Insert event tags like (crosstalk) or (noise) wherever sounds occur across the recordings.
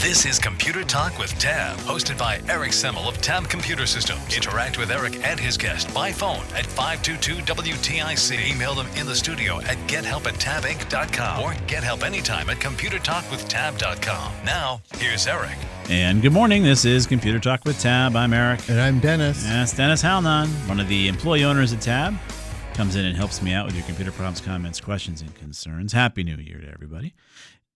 This is Computer Talk with Tab, hosted by Eric Semmel of Tab Computer Systems. Interact with Eric and his guest by phone at 522-WTIC. Email them in the studio at gethelp at tabinc.com or get help anytime at computertalkwithtab.com. Now, here's Eric. And good morning. This is Computer Talk with Tab. I'm Eric. And I'm Dennis. Yes, Dennis Halnan, one of the employee owners at Tab, comes in and helps me out with your computer problems, comments, questions, and concerns. Happy New Year to everybody.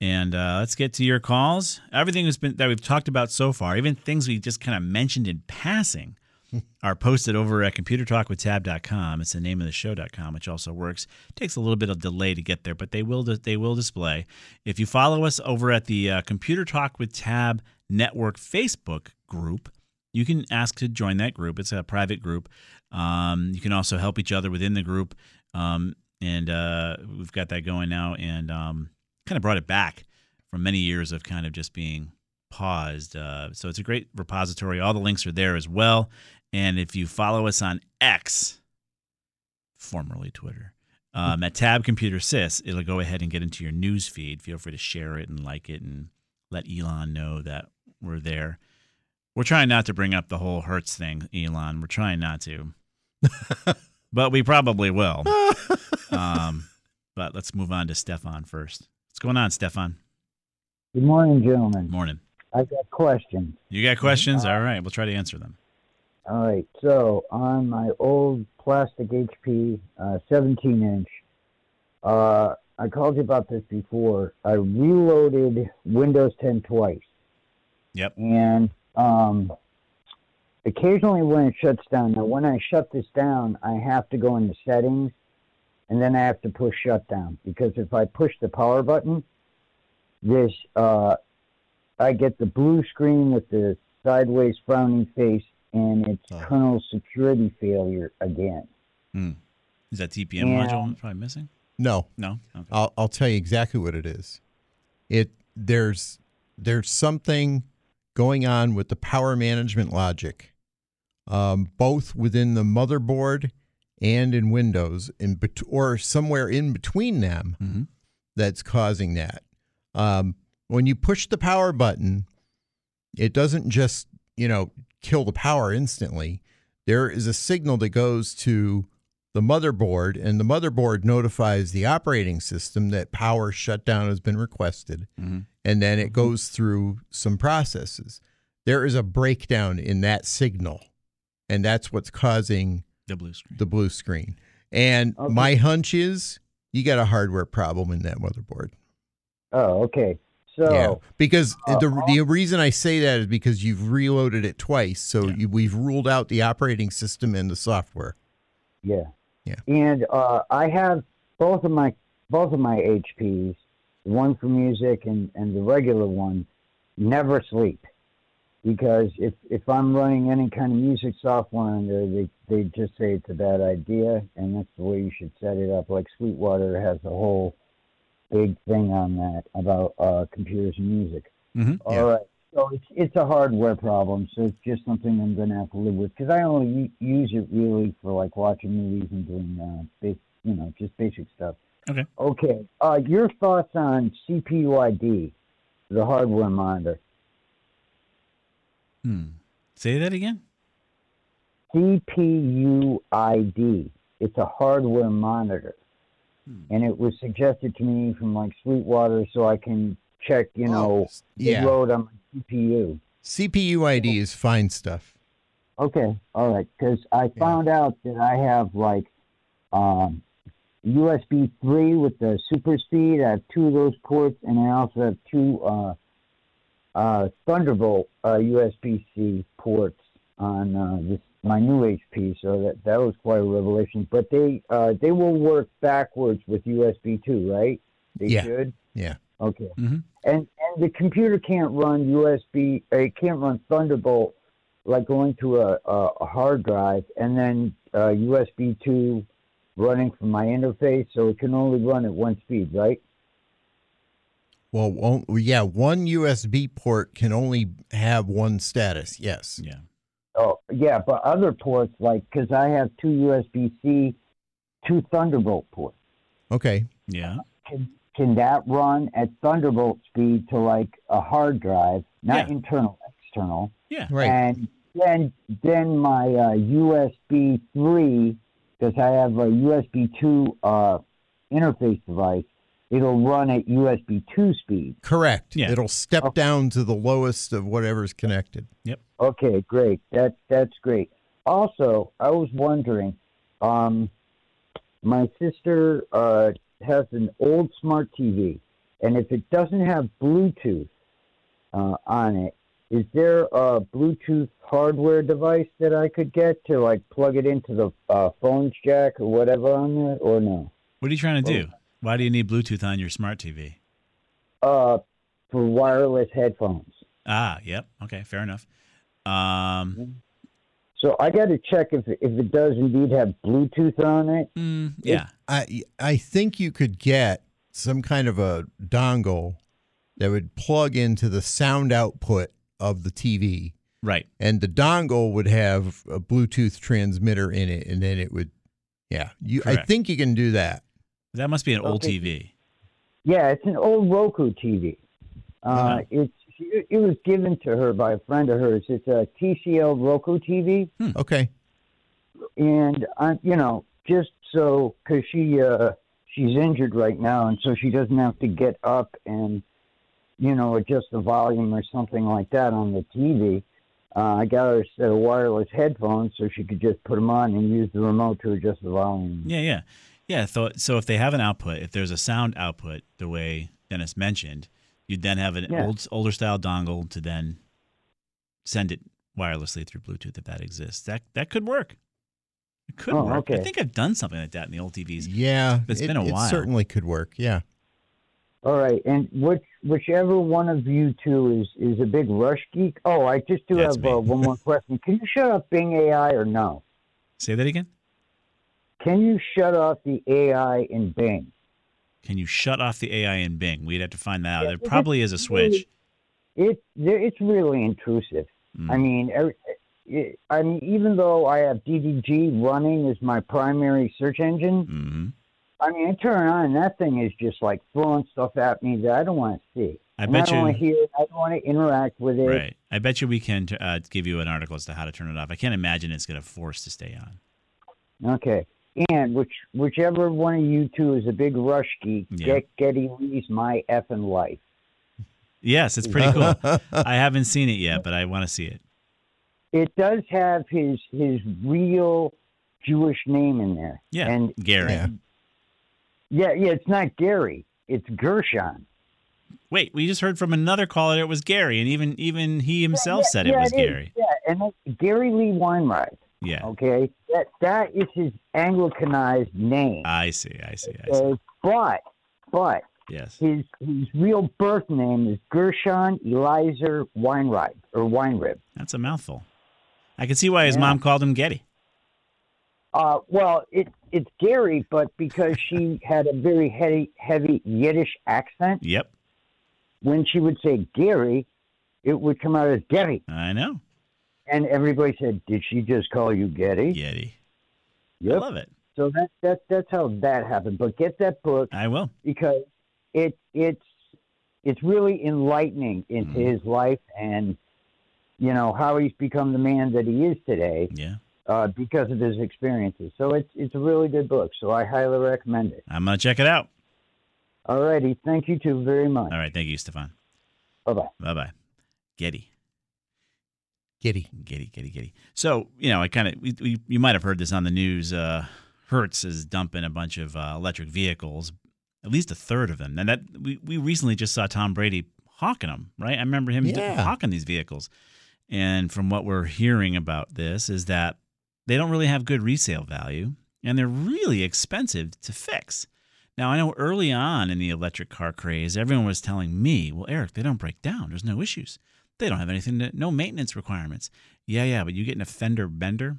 And uh, let's get to your calls. Everything has been that we've talked about so far, even things we just kind of mentioned in passing, (laughs) are posted over at computertalkwithtab.com. It's the name of the show.com, which also works. It takes a little bit of delay to get there, but they will they will display. If you follow us over at the uh, Computer Talk with Tab Network Facebook group, you can ask to join that group. It's a private group. Um, you can also help each other within the group, um, and uh, we've got that going now. And um, kind of brought it back from many years of kind of just being paused. Uh, so it's a great repository. All the links are there as well. And if you follow us on X, formerly Twitter, um, at Tab Computer Sys, it'll go ahead and get into your news feed. Feel free to share it and like it and let Elon know that we're there. We're trying not to bring up the whole Hertz thing, Elon. We're trying not to, (laughs) but we probably will. (laughs) Um, but let's move on to Stefan first. What's going on, Stefan? Good morning, gentlemen. Morning. I've got questions. You got questions? All right, we'll try to answer them. All right. So on my old plastic HP, uh, 17 inch, uh, I called you about this before. I reloaded Windows 10 twice. Yep. And um, occasionally when it shuts down, now when I shut this down, I have to go into settings and then I have to push shutdown because if I push the power button, this uh, I get the blue screen with the sideways frowning face, and it's Oh. kernel security failure again. Hmm. Is that TPM Yeah. module probably missing? No, No. Okay. I'll I'll tell you exactly what it is. It there's there's something going on with the power management logic, um, both within the motherboard and in Windows, in bet- or somewhere in between them, Mhm. that's causing that. Um, when you push the power button, it doesn't just you know kill the power instantly. There is a signal that goes to the motherboard, and the motherboard notifies the operating system that power shutdown has been requested, Mhm. and then it goes through some processes. There is a breakdown in that signal, and that's what's causing The blue screen. the blue screen. And Okay. my hunch is you got a hardware problem in that motherboard. Oh, okay. So yeah, because uh, the the reason I say that is because you've reloaded it twice, so you, we've ruled out the operating system and the software. yeah, Yeah. And uh, I have both of my both of my HPs, one for music and and the regular one, never sleep. Because if if I'm running any kind of music software on there, they they just say it's a bad idea, and that's the way you should set it up. Like Sweetwater has a whole big thing on that about uh, computers and music. Mhm. All right. So it's it's a hardware problem. So it's just something I'm going to have to live with because I only use it really for like watching movies and doing uh, basic, you know, just basic stuff. Okay. Okay. Uh, your thoughts on CPUID, the hardware monitor. Hmm. Say that again. CPUID. It's a hardware monitor. And it was suggested to me from like Sweetwater so I can check, you know, the yeah. load on my CPU. CPU ID is fine stuff. Okay, all right. Because I found out that I have like um, USB 3 with the super speed. I have two of those ports, and I also have two uh, uh, Thunderbolt uh, USB C ports on uh, this my new HP. So that that was quite a revelation. But they uh, they will work backwards with USB 2, right? They Yeah. should. Yeah. Okay. Mhm. And and the computer can't run USB. uh, It can't run Thunderbolt like going to a, a, a hard drive and then uh, USB two running from my interface. So it can only run at one speed, right? Well, won't- yeah, one USB port can only have one status. Yes. Yeah. Oh yeah, but other ports like because I have two USB C, two Thunderbolt ports. Okay. Yeah. Can can that run at Thunderbolt speed to like a hard drive, not Yeah. internal, external? Yeah. Right. And then then my uh, USB three, because I have a USB two uh, interface device, it'll run at USB two speed. Correct. Yeah. It'll step down to the lowest of whatever's connected. Yep. Okay, great. That that's great. Also, I was wondering, um, my sister uh, has an old smart TV, and if it doesn't have Bluetooth uh, on it, is there a Bluetooth hardware device that I could get to like plug it into the uh, phone's jack or whatever on there, or no? What are you trying to do? Why do you need Bluetooth on your smart TV? Uh, for wireless headphones. Ah, yep. Okay, fair enough. Um, So I got to check if if it does indeed have Bluetooth on it. mm, yeah. I I think you could get some kind of a dongle that would plug into the sound output of the TV, Right. and the dongle would have a Bluetooth transmitter in it, and then it would, yeah. You, I think you can do that. That must be an old TV. Yeah, it's an old Roku TV. Uh, Uh-huh. It's it it was given to her by a friend of hers. It's a TCL Roku TV, Okay. and I, you know, just so because she uh, she's injured right now, and so she doesn't have to get up and you know adjust the volume or something like that on the TV. Uh, I got her a set of wireless headphones so she could just put them on and use the remote to adjust the volume. Yeah, yeah. Yeah, so, so if they have an output, if there's a sound output, the way Dennis mentioned, you'd then have an Yeah. old older style dongle to then send it wirelessly through Bluetooth if that exists. That that could work. It could Oh, work. I think I've done something like that in the old TVs. Yeah. It's it, been a it while. It certainly could work. Yeah. All right, and which whichever one of you two is is a big Rush geek. Oh, I just do That's have uh, one more (laughs) question. Can you shut up Bing AI or no? Say that again. Can you shut off the AI in Bing? Can you shut off the AI in Bing? We'd have to find that out. Yeah, There probably is a switch. It it's really intrusive. Mm. I mean, every- it, I mean, even though I have DDG running as my primary search engine, hmm I mean, I turn it on and that thing is just like throwing stuff at me that I don't want to see. I And bet I don't you- want to hear it. I don't want to interact with it. Right. I bet you we can uh, give you an article as to how to turn it off. I can't imagine it's going to force to stay on. Okay. And which whichever one of you two is a big Rush geek, Yeah. get Geddy Lee's My Effing Life. Yes, it's pretty cool. (laughs) I haven't seen it yet, but I want to see it. It does have his his real Jewish name in there. Yeah, And Gary. Yeah. yeah, yeah, it's not Gary. It's Gershon. Wait, we just heard from another caller it was Gary, and even even he himself said it Yeah, was is. Gary. Yeah, and Gary Lee Weinreich. Yeah, Okay, that that is his Anglicanized name. I see, I see, I see. But but Yes. his his real birth name is Gershon Elizer Weinrib or Weinrib. That's a mouthful. I can see why his Yeah. mom called him Geddy. Uh, well, it it's Gary, but because she (laughs) had a very heavy heavy Yiddish accent, Yep, when she would say Gary, it would come out as Gary, I know. And everybody said, "Did she just call you Geddy?" Yeti. I love it. So that that that's how that happened. But get that book I will. because it it's it's really enlightening into Mhm. his life and you know how he's become the man that he is today Yeah. uh, because of his experiences. So it's it's a really good book. So I highly recommend it. I'm going to check it out. All righty, thank you two very much. All right. Thank you, Stefan. Bye bye. Bye bye. Geddy. Giddy. Giddy, giddy, giddy. So, you know, I kind of, you might have heard this on the news. Uh, Hertz is dumping a bunch of uh, electric vehicles, at least a third of them. And that we, we recently just saw Tom Brady hawking them, right? I remember him Yeah. hawking these vehicles. And from what we're hearing about this, is that they don't really have good resale value and they're really expensive to fix. Now, I know early on in the electric car craze, everyone was telling me, well, Eric, they don't break down. There's no issues. They don't have anything to, no maintenance requirements. Yeah, yeah, but you get in a fender bender,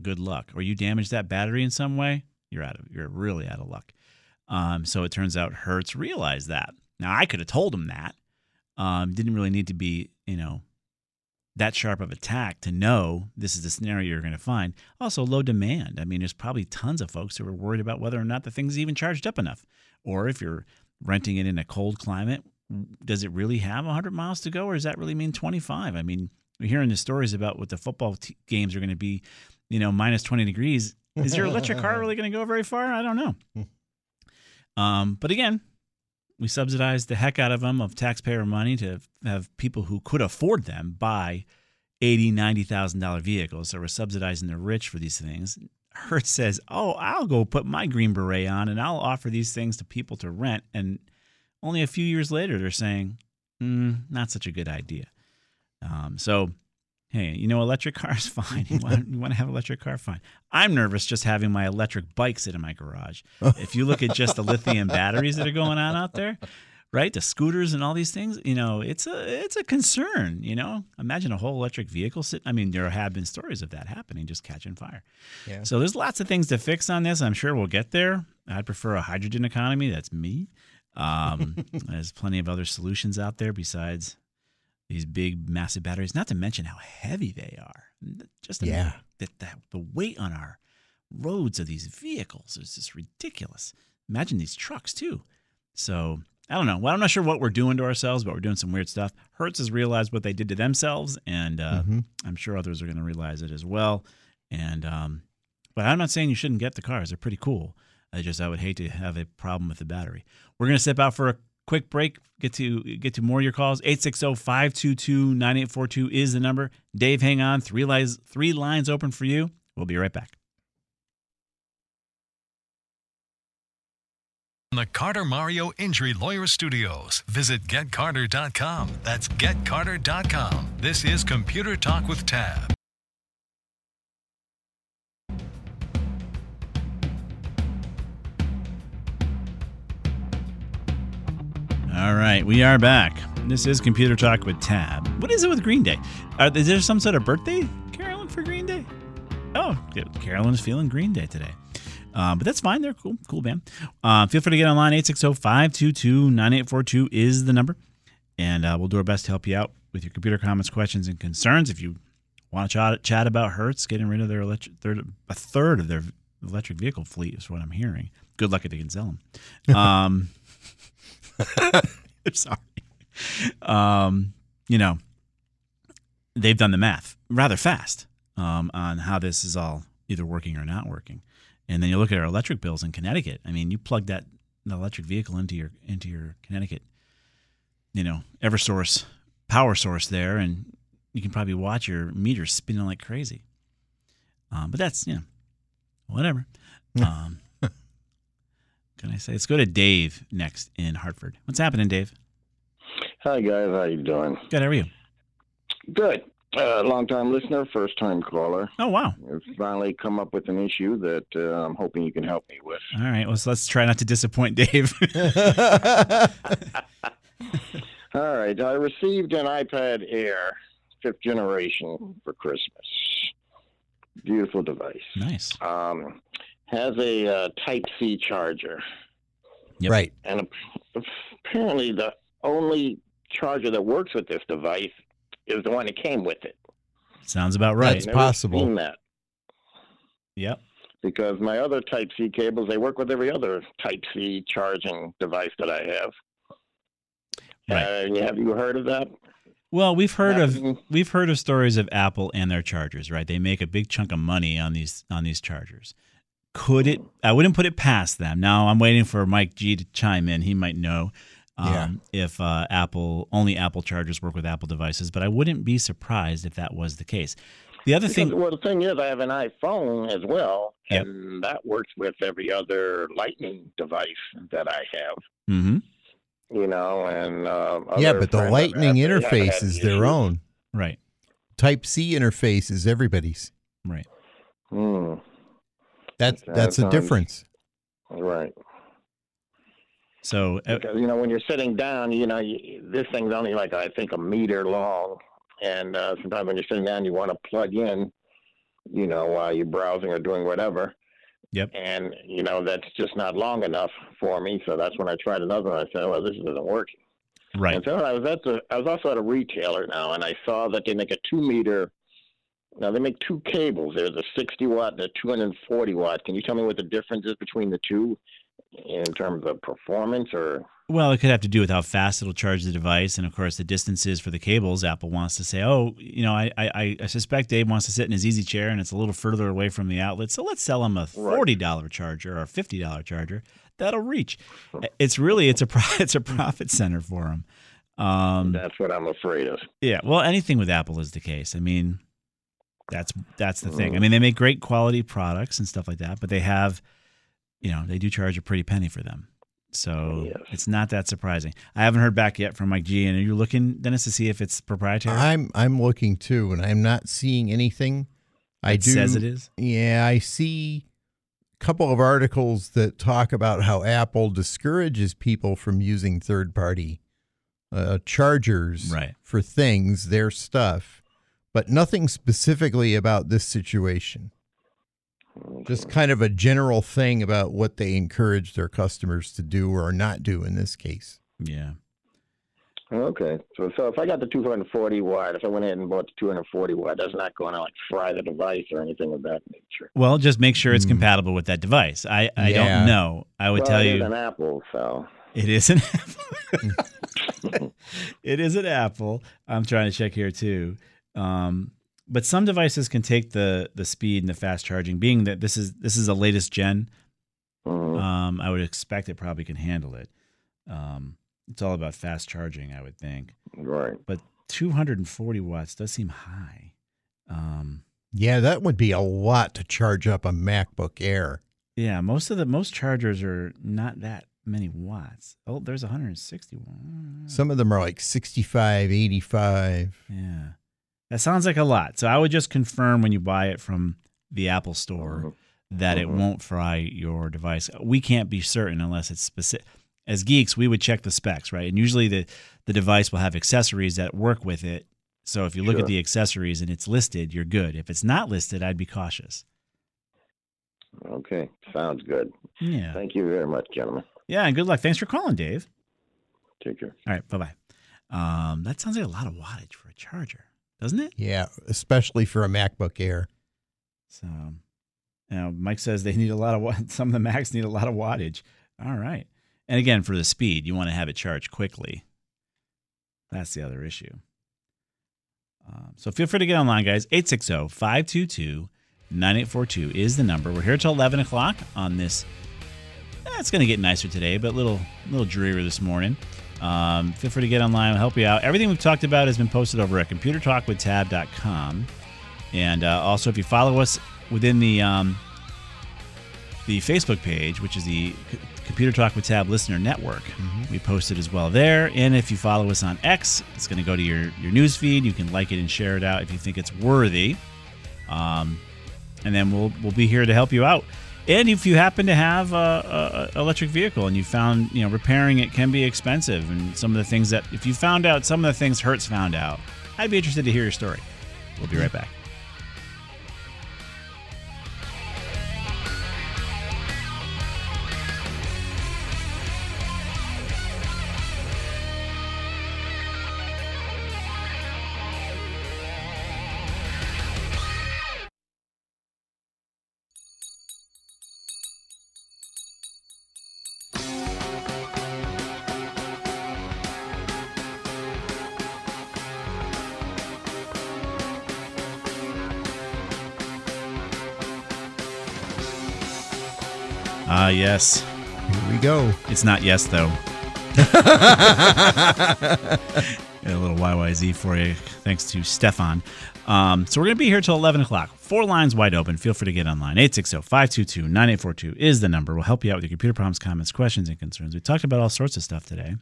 good luck. Or you damage that battery in some way, you're out of, you're really out of luck. Um, so it turns out Hertz realized that. Now I could have told him that. Um, didn't really need to be, you know, that sharp of attack to know this is the scenario you're going to find. Also, low demand. I mean, there's probably tons of folks who are worried about whether or not the thing's even charged up enough. Or if you're renting it in a cold climate, does it really have 100 miles to go, or does that really mean 25? I mean, we're hearing the stories about what the football t- games are going to be, you know, minus 20 degrees. Is your electric car (laughs) really going to go very far? I don't know. Um, but again, we subsidize the heck out of them of taxpayer money to have people who could afford them buy eighty, ninety thousand dollar vehicles. So we're subsidizing the rich for these things. Hertz says, "Oh, I'll go put my green beret on and I'll offer these things to people to rent." And only a few years later, they're saying, mm, "Not such a good idea." Um, so, hey, you know, electric cars (laughs) fine. You want, you want to have an electric car, fine. I'm nervous just having my electric bike sit in my garage. (laughs) If you look at just the lithium batteries that are going on out there, right? The scooters and all these things, you know, it's a it's a concern. You know, imagine a whole electric vehicle sitting. I mean, there have been stories of that happening, just catching fire. Yeah. So there's lots of things to fix on this. I'm sure we'll get there. I'd prefer a hydrogen economy. That's me. Um, (laughs) there's plenty of other solutions out there besides these big, massive batteries. Not to mention how heavy they are. Just the, Yeah. the, the, the weight on our roads of these vehicles is just ridiculous. Imagine these trucks too. So I don't know. Well, I'm not sure what we're doing to ourselves, but we're doing some weird stuff. Hertz has realized what they did to themselves, and uh, Mhm. I'm sure others are going to realize it as well. And um, but I'm not saying you shouldn't get the cars; they're pretty cool. I just I would hate to have a problem with the battery. We're going to step out for a quick break. Get to get to more of your calls. 860-522-9842 is the number. Dave, hang on. Three lines three lines open for you. We'll be right back. The Carter Mario Injury Lawyer Studios. Visit getcarter.com. That's getcarter.com. This is Computer Talk with Tab. All right, we are back. This is Computer Talk with Tab. What is it with Green Day? Are, is there some sort of birthday, Carolyn, for Green Day? Oh, good. Carolyn is feeling Green Day today. Um, but that's fine. They're cool, cool band. Uh, feel free to get online. 860-522-9842 is the number. And uh, we'll do our best to help you out with your computer comments, questions, and concerns. If you want to chat, chat about Hertz getting rid of their electric, third, a third of their electric vehicle fleet is what I'm hearing. Good luck if they can sell them. Um, (laughs) sorry. Um, you know, they've done the math rather fast um, on how this is all either working or not working. And then you look at our electric bills in Connecticut. I mean, you plug that the electric vehicle into your into your Connecticut, you know, EverSource power source there, and you can probably watch your meter spinning like crazy. Um, but that's you know, whatever. (laughs) Um, can I say? Let's go to Dave next in Hartford. What's happening, Dave? Hi guys, how you doing? Good. How are you? Good. Uh, long time listener, first time caller. Oh wow. I've finally come up with an issue that uh, I'm hoping you can help me with. All right. Well, so let's try not to disappoint (laughs) Dave. (laughs) All right, I received an iPad Air, fifth generation, for Christmas. Beautiful device. nice. Um, has a uh, Type C charger, Yep. Right. and apparently the only charger that works with this device is the one that came with it. Sounds about right. That's Never possible. Seen that. Yep. because my other Type C cables they work with every other Type C charging device that I have. Right. Uh, have you heard of that? Well, we've heard of we've heard of stories of Apple and their chargers, right? They make a big chunk of money on these on these chargers. Could it? I wouldn't put it past them. Now I'm waiting for Mike G to chime in. He might know um, if uh, Apple only Apple chargers work with Apple devices, but I wouldn't be surprised if that was the case. The other Because, thing, well, the thing is, I have an iPhone as well, Yep. and that works with every other Lightning device that I have. Mm-hmm. You know, and uh, yeah, but the Lightning had, they haven't interface had is issues. their own. right, Type C interface is everybody's. right. Hmm. That's that's a sounds- difference. Right. So uh, Because you know, when you're sitting down, you know, you, this thing's only like I think a meter long, and uh, sometimes when you're sitting down, you want to plug in, you know, while you're browsing or doing whatever. Yep. And you know, that's just not long enough for me. So that's when I tried another one. I said, well, this isn't working. right, And so I was at the, I was also at a retailer now, and I saw that they make a two meter. Now they make two cables. There's a 60 watt and a 240 watt. Can you tell me what the difference is between the two, in terms of performance or? Well, it could have to do with how fast it'll charge the device, and of course, the distances for the cables. Apple wants to say, "Oh, you know, I, I, I suspect Dave wants to sit in his easy chair, and it's a little further away from the outlet, so let's sell him a forty dollar charger or a fifty dollar charger that'll reach." It's really it's a (laughs) it's a profit center for him. Um, That's what I'm afraid of. yeah, well, anything with Apple is the case. I mean, that's that's the thing. I mean, they make great quality products and stuff like that, but they have, you know, they do charge a pretty penny for them. So Yes. it's not that surprising. I haven't heard back yet from Mike G. And are you looking, Dennis, to see if it's proprietary? I'm I'm looking too, and I'm not seeing anything. I do says it is? Yeah, I see a couple of articles that talk about how Apple discourages people from using third party uh, chargers Right. for things, their stuff, but nothing specifically about this situation. Just kind of a general thing about what they encourage their customers to do or not do in this case. Yeah. Okay, so so if I got the 240 watt, if I went ahead and bought the 240 watt, that's not going to like fry the device or anything of that nature. Well, just make sure it's Hmm. compatible with that device. I, I Yeah. don't know. I would well, tell you is an Apple, so it is an (laughs) Apple. (laughs) it is an Apple. I'm trying to check here too. Um, but some devices can take the the speed and the fast charging. Being that this is this is the latest gen, mhm. um, I would expect it probably can handle it. Um, it's all about fast charging, I would think. right. But 240 watts does seem high. Um, Yeah, that would be a lot to charge up a MacBook Air. yeah, most of the most chargers are not that many watts. Oh, there's 161. Some of them are like 65, 85. Yeah. That sounds like a lot. So I would just confirm when you buy it from the Apple store that it Mhm. won't fry your device. We can't be certain unless it's specific. As geeks, we would check the specs, right? And usually the, the device will have accessories that work with it. So if you look at the accessories and it's listed, you're good. If it's not listed, I'd be cautious. Okay, sounds good. Yeah. Thank you very much, gentlemen. Yeah, and good luck. Thanks for calling, Dave. Take care. All right, bye bye. Um, that sounds like a lot of wattage for a charger, doesn't it? Yeah, especially for a MacBook Air. So, you know, Mike says they need a lot of (laughs) some of the Macs need a lot of wattage. All right, and again for the speed, you want to have it charged quickly. That's the other issue. Um, so feel free to get online, guys. 860-522-9842 is the number. We're here till 11 o'clock on this. eh, it's going to get nicer today, but a little, little drearier this morning. Um, feel free to get online. I'll help you out. Everything we've talked about has been posted over at computertalkwithtab.com. And uh, also, if you follow us within the um, the Facebook page, which is the C- Computer Talk with Tab Listener Network, we post it as well there. And if you follow us on X, it's going to go to your your news feed. You can like it and share it out if you think it's worthy. Um, and then we'll we'll be here to help you out. And if you happen to have a, a, electric vehicle and you found you know repairing it can be expensive, and some of the things that if you found out some of the things Hertz found out, I'd be interested to hear your story. We'll be right back. Ah, yes. Here we go. It's not yes, though. A little YYZ for you, thanks to Stefan. Um, so we're going to be here till 11 o'clock. Four lines wide open. Feel free to get online. 860 522 9842 is the number. We'll help you out with your computer problems, comments, questions, and concerns. We talked about all sorts of stuff today.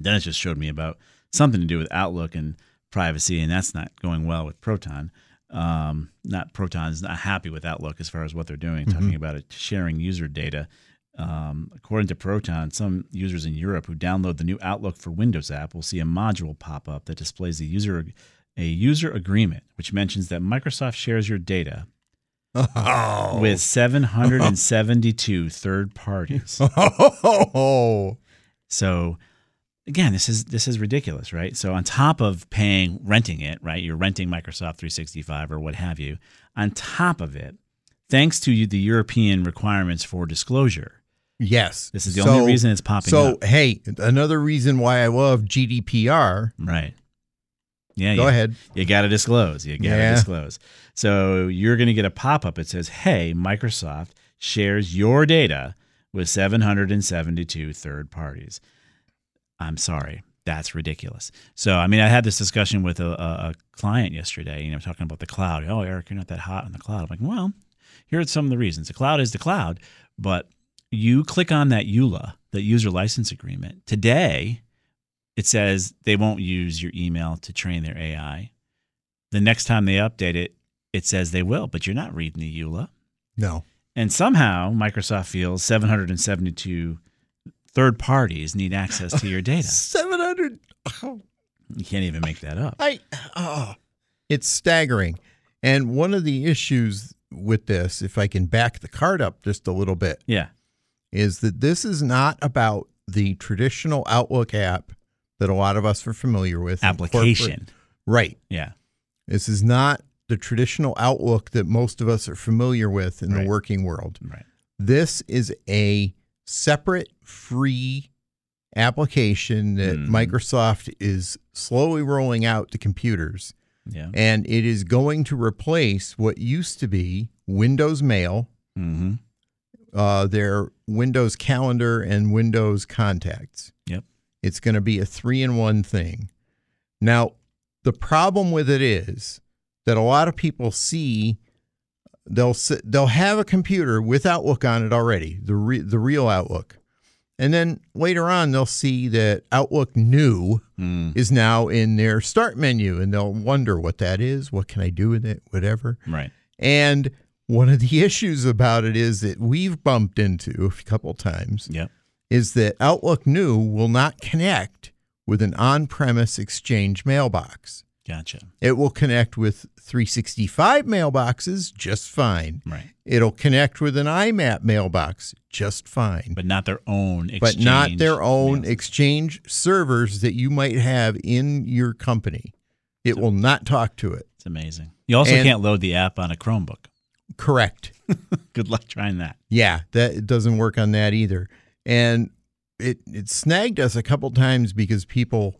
Dennis just showed me about something to do with Outlook and privacy, and that's not going well with Proton. Um, not Proton's not happy with Outlook as far as what they're doing, talking about it sharing user data. Um, according to Proton, some users in Europe who download the new Outlook for Windows app will see a module pop up that displays the user a user agreement, which mentions that Microsoft shares your data Oh. with 772 third parties. (laughs) Oh. So again, this is this is ridiculous, right? So on top of paying renting it, right? You're renting Microsoft 365 or what have you. On top of it, thanks to the European requirements for disclosure, Yes. This is the only reason it's popping so, up. hey, another reason why I love GDPR. right? Yeah, Go you, ahead. You got to disclose. You got to Yeah. disclose. So you're going to get a pop up that says, "Hey, Microsoft shares your data with 772 third parties." I'm sorry, that's ridiculous. So I mean, I had this discussion with a, a, client yesterday. You know, talking about the cloud. Oh, Eric, you're not that hot on the cloud. I'm like, well, here are some of the reasons. The cloud is the cloud, but you click on that EULA, that user license agreement today. It says they won't use your email to train their AI. The next time they update it, it says they will, but you're not reading the EULA. No. And somehow Microsoft feels 772 third parties need access to your data. (laughs) 700. You can't even make that up. I oh, it's staggering. And one of the issues with this, if I can back the card up just a little bit, Yeah. is that this is not about the traditional Outlook app that a lot of us are familiar with. Application. Right. Yeah. This is not the traditional Outlook that most of us are familiar with in Right. the working world. Right. This is a separate free application that Mhm. Microsoft is slowly rolling out to computers. Yeah. And it is going to replace what used to be Windows Mail, Mm-hmm. uh, their Windows Calendar, and Windows Contacts. Yep. It's going to be a three in one thing. Now, the problem with it is that a lot of people see they'll sit, they'll have a computer with Outlook on it already, the re, the real Outlook, and then later on they'll see that Outlook New Mm. is now in their start menu, and they'll wonder what that is. What can I do with it? Whatever. Right. And one of the (laughs) issues about it is that we've bumped into a couple times Yep. is that Outlook New will not connect with an on premise Exchange mailbox. Gotcha. It will connect with 365 mailboxes just fine. Right. It'll connect with an IMAP mailbox just fine. But not their own But not their own. Exchange servers that you might have in your company. It will not talk to it. It's amazing. You also And- can't load the app on a Chromebook. Correct. (laughs) Good luck trying that. Yeah, that it doesn't work on that either. And it it snagged us a couple times because people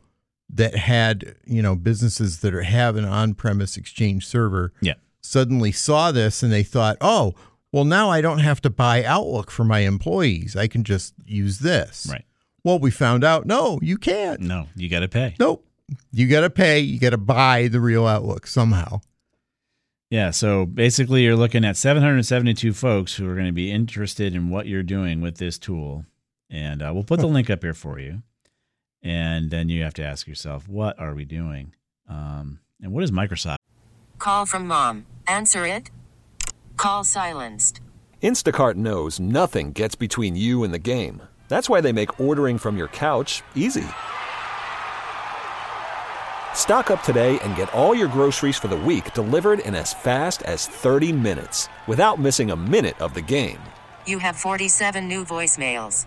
that had, you know, businesses that are, have an on-premise exchange server Yeah. suddenly saw this and they thought, "Oh, well now I don't have to buy Outlook for my employees. I can just use this." Right. Well, we found out, no, you can't. No, you got to pay. Nope. You got to pay, you got to buy the real Outlook somehow. Yeah, so basically you're looking at 772 folks who are going to be interested in what you're doing with this tool. And uh, we'll put the link up here for you. And then you have to ask yourself, what are we doing? Um, and what is Microsoft? Call from mom. Answer it. Call silenced. Instacart knows nothing gets between you and the game. That's why they make ordering from your couch easy. Stock up today and get all your groceries for the week delivered in as fast as 30 minutes without missing a minute of the game. You have 47 new voicemails.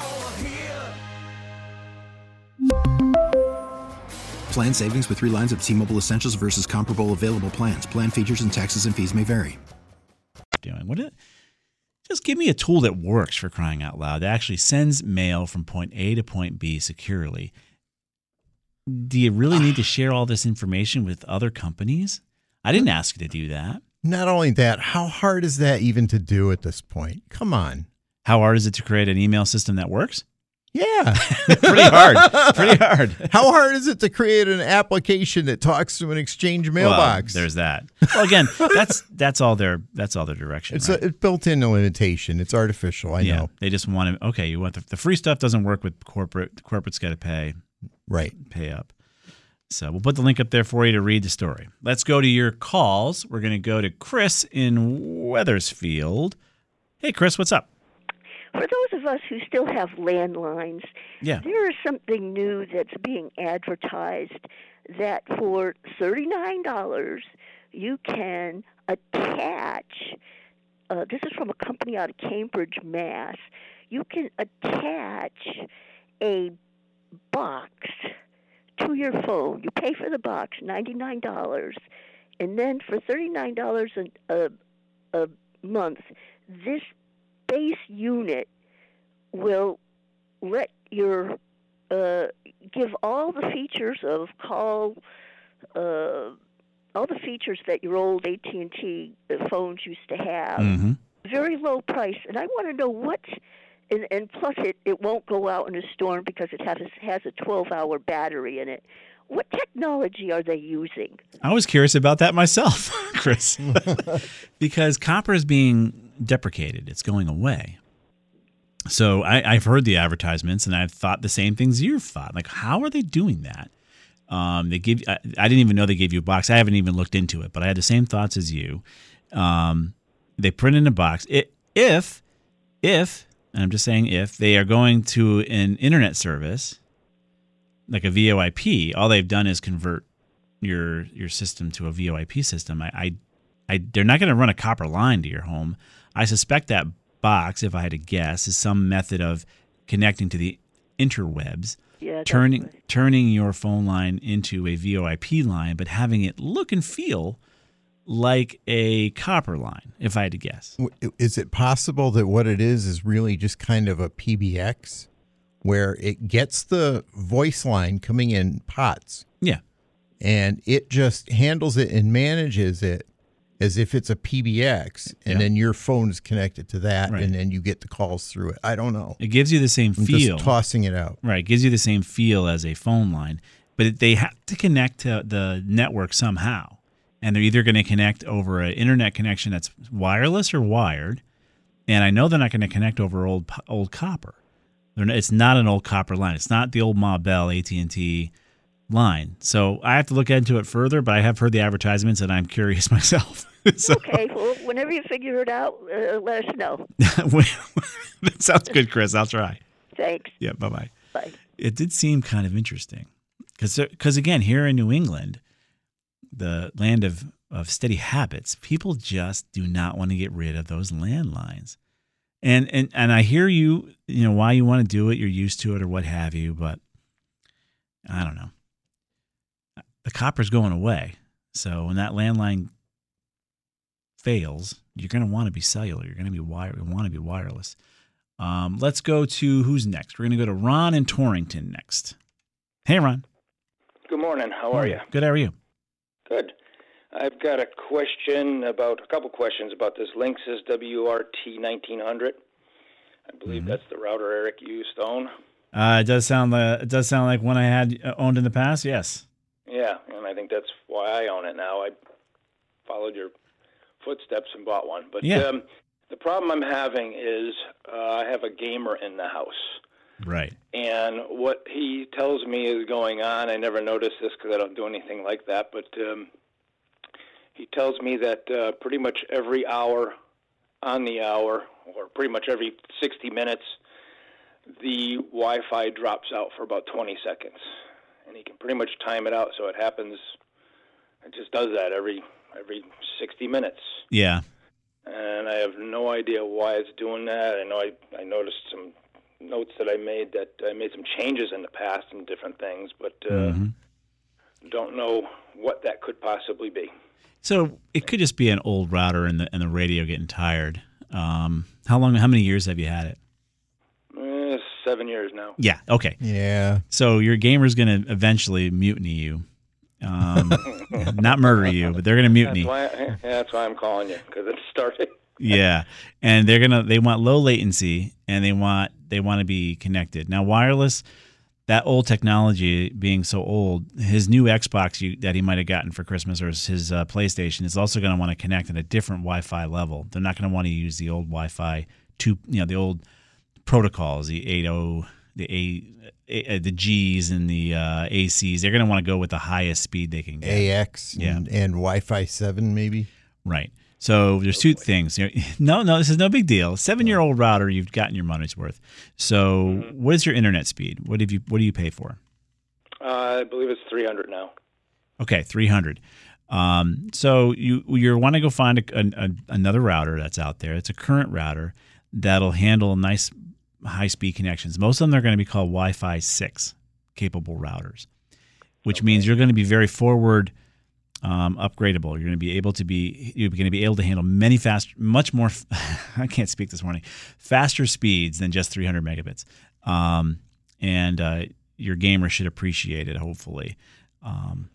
Plan savings with three lines of T-Mobile Essentials versus comparable available plans. Plan features and taxes and fees may vary. Doing what? It, just give me a tool that works for crying out loud. That actually sends mail from point A to point B securely. Do you really need to share all this information with other companies? I didn't ask you to do that. Not only that, how hard is that even to do at this point? Come on. How hard is it to create an email system that works? Yeah. (laughs) Pretty hard. Pretty hard. How hard is it to create an application that talks to an exchange mailbox? Well, there's that. Well, again, that's that's all their that's all their direction. It's right? a it's built in limitation. It's artificial. I yeah, know. They just want to. Okay, you want the, the free stuff doesn't work with corporate. The corporate's got to pay. Right. Pay up. So we'll put the link up there for you to read the story. Let's go to your calls. We're going to go to Chris in Wethersfield. Hey, Chris, what's up? For those of us who still have landlines, Yeah. there is something new that's being advertised that for $39 you can attach uh, this is from a company out of Cambridge, Mass. You can attach a box to your phone. You pay for the box, $99, and then for $39 an- a, a month, this base unit will let your uh, give all the features of call, uh, all the features that your old AT and T phones used to have. Mm-hmm. Very low price, and I want to know what. And, and plus, it, it won't go out in a storm because it has has a 12 hour battery in it. What technology are they using? I was curious about that myself, (laughs) Chris, (laughs) because copper is being deprecated. It's going away. So I, I've heard the advertisements, and I've thought the same things you've thought. Like, how are they doing that? Um, they give. I, I didn't even know they gave you a box. I haven't even looked into it, but I had the same thoughts as you. Um, they print in a box. It, if, if, and I'm just saying, if they are going to an internet service, like a VoIP, all they've done is convert your your system to a VoIP system. I, I, I they're not going to run a copper line to your home. I suspect that box, if I had to guess, is some method of connecting to the interwebs, Yeah, turning right. turning your phone line into a VoIP line, but having it look and feel like a copper line. If I had to guess, Is it possible that what it is is really just kind of a PBX where it gets the voice line coming in pots yeah. and it just handles it and manages it as if it's a PBX and Yeah. then your phone is connected to that Right. and then you get the calls through it. I don't know. It gives you the same I'm feel. just tossing it out. Right, it gives you the same feel as a phone line, but they have to connect to the network somehow, and they're either going to connect over an internet connection that's wireless or wired, and I know they're not going to connect over old old copper. They're not, it's not an old copper line. It's not the old Ma Bell AT and T line. So I have to look into it further, but I have heard the advertisements, and I'm curious (laughs) myself. (laughs) so Okay, well, whenever you figure it out, uh, let us know. (laughs) (laughs) that sounds good, Chris. I'll try. Thanks. Yeah, bye bye. Bye. it did seem kind of interesting because because again here in New England, the land of of steady habits, people just do not want to get rid of those landlines. And and and I hear you, you know, why you want to do it, you're used to it or what have you, but I don't know. The copper's going away. So when that landline fails, you're going to want to be cellular. You're going to be wire. You want to be wireless. Um, let's go to who's next. We're going to go to Ron in Torrington next. Hey, Ron. Good morning. How are you? Good. How are you? Good. I've got a question about a couple questions about this Linksys WRT 1900. I believe that's the router Eric used to own. Uh, it does sound like it does sound like one I had uh, owned in the past. Yes. Yeah, and I think that's why I own it now. I followed your footsteps and bought one. But Yeah. um, The problem I'm having is uh, I have a gamer in the house. Right. And what he tells me is going on, I never noticed this because I don't do anything like that, but um, he tells me that uh, pretty much every hour on the hour, or pretty much every 60 minutes, the Wi Fi drops out for about 20 seconds. And he can pretty much time it out so it happens, it just does that every every 60 minutes. Yeah. And I have no idea why it's doing that. I know I, I noticed some notes that I made that I made some changes in the past and different things, but uh, Mm-hmm. don't know what that could possibly be. So it could just be an old router and the and the radio getting tired. Um, how long? How many years have you had it? Eh, seven years now. Yeah. Okay. Yeah. So your gamer's going to eventually mutiny you. Um, (laughs) (laughs) not murder you, but they're going to mutiny. That's why, yeah, that's why I'm calling you because it started. (laughs) yeah, and they're gonna they want low latency and they want they want to be connected. Now wireless, that old technology being so old, his new Xbox you, that he might have gotten for Christmas or his, uh, PlayStation is also going to want to connect at a different Wi-Fi level. They're not going to want to use the old Wi-Fi two, you know, the old protocols, the 8.0, the A, A- uh, the G's and the uh, ACs. They're going to want to go with the highest speed they can get. AX Yeah. and, and Wi-Fi seven maybe. Right. So there's two things. (laughs) No, no, this is no big deal. Seven year old router, you've gotten your money's worth. So what is your internet speed? What have you? What do you pay for? Uh, I believe it's 300 now. Okay, three hundred. Um, so you you want to go find a, a, another router that's out there. It's a current router that'll handle a nice high speed connections. Most of them are going to be called Wi-Fi six capable routers, which means you're going to be very forward um, upgradable. You're going to be able to be you're going to be able to handle many fast, much more. (laughs) I can't speak this morning. Faster speeds than just 300 megabits, um, and uh, your gamer should appreciate it. Hopefully. Um,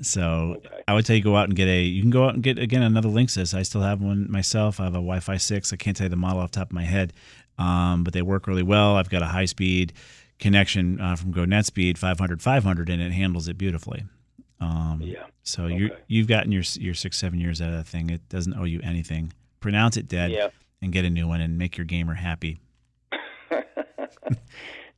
so I would tell you go out and get a. You can go out and get again another Linksys. I still have one myself. I have a Wi-Fi six. I can't tell you the model off the top of my head, um, but they work really well. I've got a high speed connection uh, from Go NetSpeed 500 500, and it handles it beautifully. Um, yeah. So you you've gotten your your six seven years out of that thing. It doesn't owe you anything. Pronounce it dead, Yeah. and get a new one, and make your gamer happy. (laughs)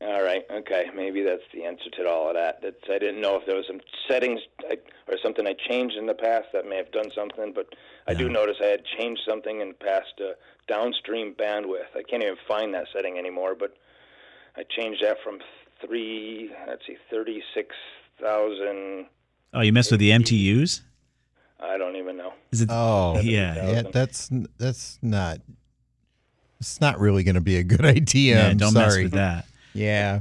All right. Okay. Maybe that's the answer to all of that. That's, I didn't know if there was some settings I, or something I changed in the past that may have done something, but I do notice I had changed something in the past uh, downstream bandwidth. I can't even find that setting anymore, but I changed that from three. Let's see, thirty-six thousand. Oh, you messed with the MTUs? I don't even know. Is it? Oh, yeah. yeah. That's that's not. It's not really going to be a good (laughs) idea. Yeah, I'm don't mess with that. Yeah.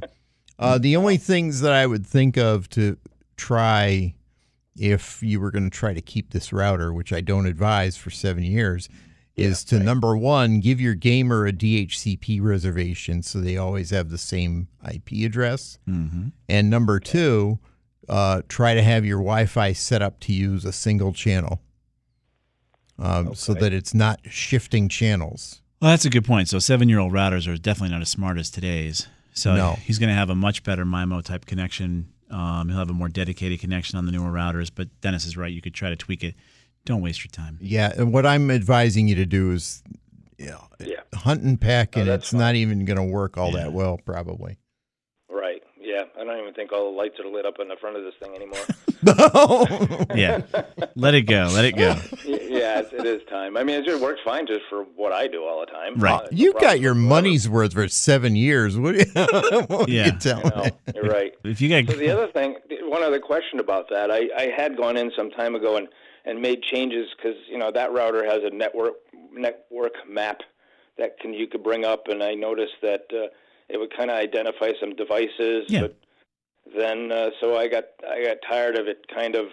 Uh, the only things that I would think of to try if you were going to try to keep this router, which I don't advise for seven years, is to number one, give your gamer a DHCP reservation so they always have the same IP address. Mm-hmm. And number two, uh, try to have your Wi Fi set up to use a single channel um, so that it's not shifting channels. Well, that's a good point. So seven year old routers are definitely not as smart as today's. So No. he's going to have a much better MIMO type connection. Um, he'll have a more dedicated connection on the newer routers. But Dennis is right. You could try to tweak it. Don't waste your time. Yeah, and what I'm advising you to do is you know, hunt and peck, and it's not even going to work all that well, probably. Right. Yeah. I don't even think all the lights are lit up in the front of this thing anymore. (laughs) Yeah. Let it go. Let it go. (laughs) Yeah, it's, it is time. I mean, it just works fine just for what I do all the time. Right. Uh, You got your money's worth for seven years. What do you, (laughs) what Yeah. you telling me? You're right. If you got So the other thing, one other question about that, I, I had gone in some time ago and, and made changes because you know that router has a network network map that can you could bring up, and I noticed that uh, it would kind of identify some devices. Yeah. But then, uh, so I got I got tired of it kind of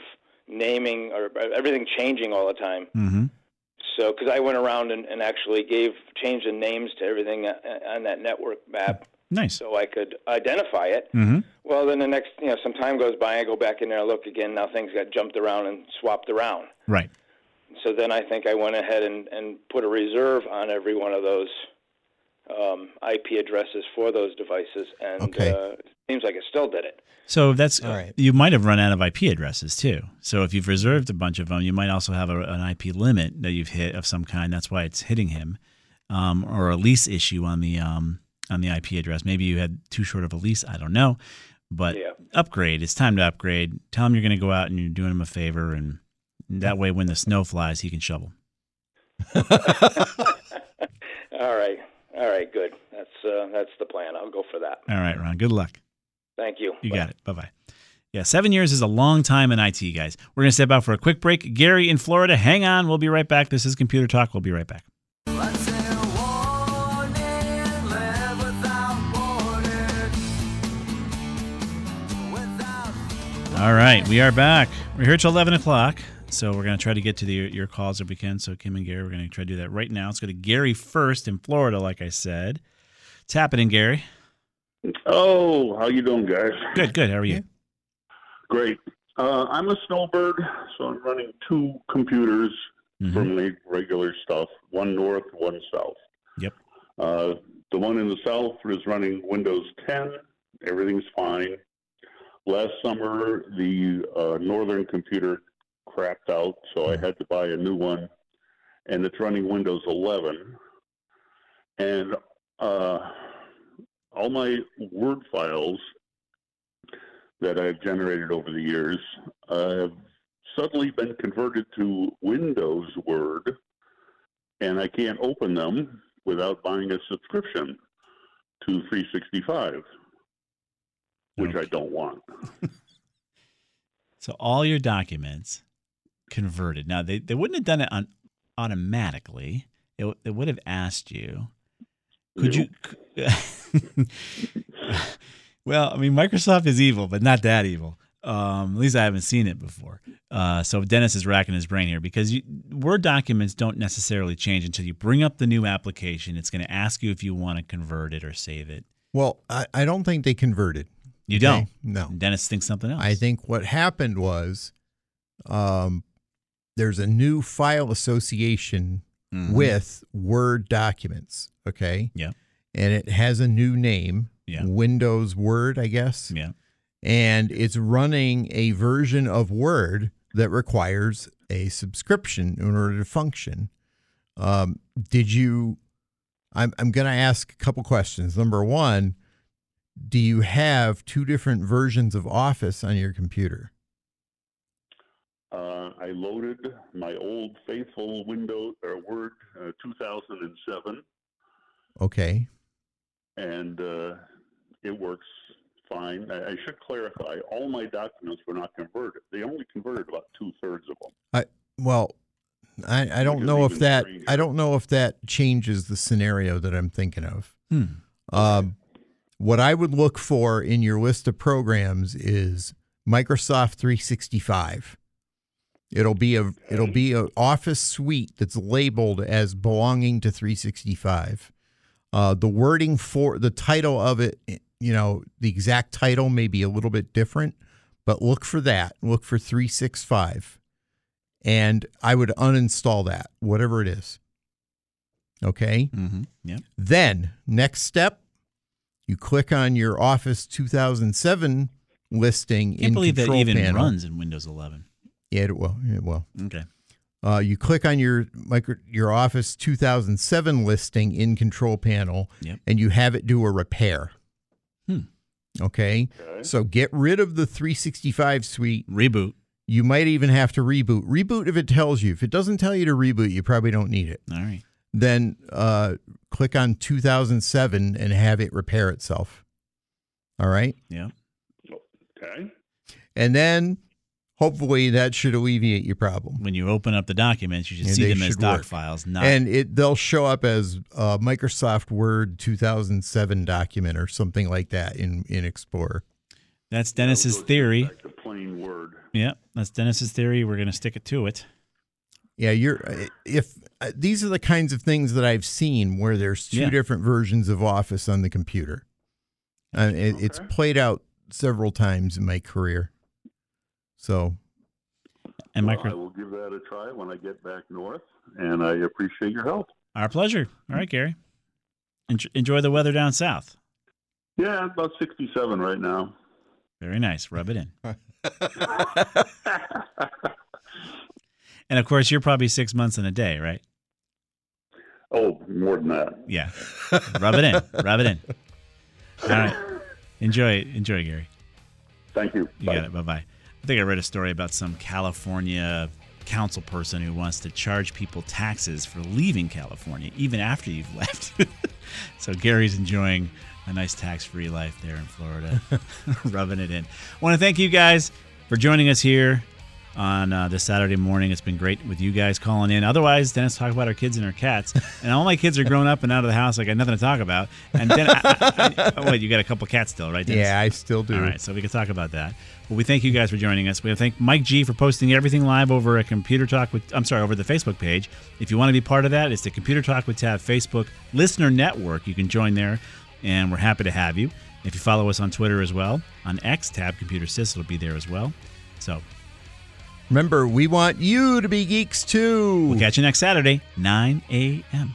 naming or everything changing all the time. Mm-hmm. So, because I went around and, and actually gave changed the names to everything uh, on that network map, Nice. so I could identify it. Mm-hmm. Well, then the next, you know, some time goes by, I go back in there look again. Now things got jumped around and swapped around. Right. So then I think I went ahead and, and put a reserve on every one of those um, IP addresses for those devices, and Okay. uh, seems like it still did it. So that's All right. you might have run out of IP addresses too. So if you've reserved a bunch of them, you might also have a, an IP limit that you've hit of some kind. That's why it's hitting him. um, or a lease issue on the um, on the IP address. Maybe you had too short of a lease. I don't know, but Yeah. upgrade. It's time to upgrade. Tell him you're going to go out and you're doing him a favor, and that way, when the snow flies, he can shovel. (laughs) All right, all right, good. That's uh, that's the plan. I'll go for that. All right, Ron. Good luck. Thank you. You got it. Bye bye. Yeah, seven years is a long time in IT, guys. We're going to step out for a quick break. Gary in Florida, hang on. We'll be right back. This is Computer Talk. We'll be right back. All right, we are back. We're here till 11 o'clock. So we're going to try to get to the, your calls if we can. So Kim and Gary, we're going to try to do that right now. Let's go to Gary first in Florida, like I said. It's happening, in Gary. Oh, how you doing, guys? Good, good. How are you? Great. Uh, I'm a snowbird, so I'm running two computers Mm-hmm. for my regular stuff. One north, one south. Yep. Uh, the one in the south is running Windows 10. Everything's fine. Last summer, the uh, northern computer crapped out, so I had to buy a new one, and it's running Windows 11. And uh, all my Word files that I've generated over the years uh, have suddenly been converted to Windows Word, and I can't open them without buying a subscription to 365, which I don't want. (laughs) So all your documents converted. Now they, they wouldn't have done it on automatically. It, would have asked you. Could you? (laughs) well, I mean, Microsoft is evil, but not that evil. Um, at least I haven't seen it before. Uh, so Dennis is racking his brain here because you, Word documents don't necessarily change until you bring up the new application. It's going to ask you if you want to convert it or save it. Well, I, I don't think they converted. You Okay? don't. No. Dennis thinks something else. I think what happened was um, there's a new file association Mhm. with Word documents. Okay. Yeah. And it has a new name. Yeah. Windows Word, I guess. Yeah. And it's running a version of Word that requires a subscription in order to function. Um, did you? I'm I'm going to ask a couple questions. Number one, do you have two different versions of Office on your computer? Uh, I loaded my old faithful Windows or Word uh, 2007, Okay. and uh, it works fine. I, I should clarify: all my documents were not converted. They only converted about two thirds of them. I well, I, I don't know if that stranger. I don't know if that changes the scenario that I'm thinking of. Hmm. Um, what I would look for in your list of programs is Microsoft 365. It'll be a it'll be a Office suite that's labeled as belonging to 365. Uh, the wording for the title of it, you know, the exact title may be a little bit different, but look for that. Look for 365. And I would uninstall that, whatever it is. Okay. Mm-hmm. Yeah. Then, next step, you click on your Office 2007 listing Can't in believe that even Panel. runs in Windows 11. Yeah, it will. It will. Okay. Uh, you click on your micro, your Office 2007 listing in Control Panel, Yep. and you have it do a repair. Hmm. Okay? So get rid of the 365 suite. Reboot. You might even have to reboot. Reboot if it tells you. If it doesn't tell you to reboot, you probably don't need it. All right. Then uh, click on 2007 and have it repair itself. All right? Yeah. Okay. And then hopefully that should alleviate your problem. When you open up the documents, you should Yeah, see they them as doc work. files, not and it they'll show up as a Microsoft Word 2007 document or something like that in in Explorer. That's Dennis's theory. The plain Word. Yeah, that's Dennis's theory. We're going to stick it to it. Yeah, you're if uh, these are the kinds of things that I've seen where there's two Yeah. different versions of Office on the computer. Uh, it, It's played out several times in my career. So And Well, micro- I will give that a try when I get back north, and I appreciate your help. Our pleasure. All right, Gary. En- enjoy the weather down south. Yeah, about 67 right now. Very nice. Rub it in. (laughs) (laughs) and of course, you're probably six months in a day, right? Oh, more than that. Yeah. Rub it in. Rub it in. (laughs) All right. Enjoy it. Enjoy, Gary. Thank you. You got it. Bye bye. I think I read a story about some California council person who wants to charge people taxes for leaving California, even after you've (laughs) left. (laughs) so Gary's enjoying a nice tax free life there in Florida, (laughs) rubbing it in. I want to thank you guys for joining us here on uh, this Saturday morning. It's been great with you guys calling in. Otherwise, Dennis talk about our kids and our cats, (laughs) and all my kids are grown up and out of the house. I got nothing to talk about. And then, I, I, I, oh, wait, you got a couple cats still, right? Dennis? Yeah, I still do. All right, so we can talk about that. Well, we thank you guys for joining us. We thank Mike G for posting everything live over at Computer Talk with. I'm sorry, over the Facebook page. If you want to be part of that, it's the Computer Talk with Tab Facebook listener network. You can join there, and we're happy to have you. If you follow us on Twitter as well, on X, Tab Computer Sys, it'll be there as well. So Remember, we want you to be geeks too. We'll catch you next Saturday, 9 a.m.